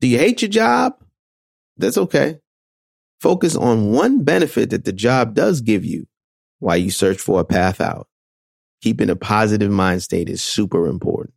Do you hate your job? That's okay. Focus on one benefit that the job does give you while you search for a path out. Keeping a positive mind state is super important.